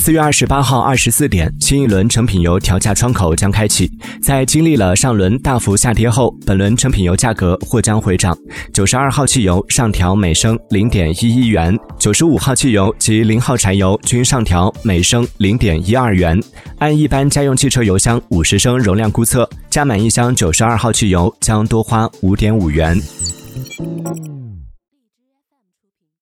四月二十八号二十四点新一轮成品油调价窗口将开启。在经历了上轮大幅下跌后本轮成品油价格或将回涨。九十二号汽油上调每升零点一一元九十五号汽油及零号柴油均上调每升零点一二元。按一般家用汽车油箱五十升容量估测加满一箱九十二号汽油将多花五点五元。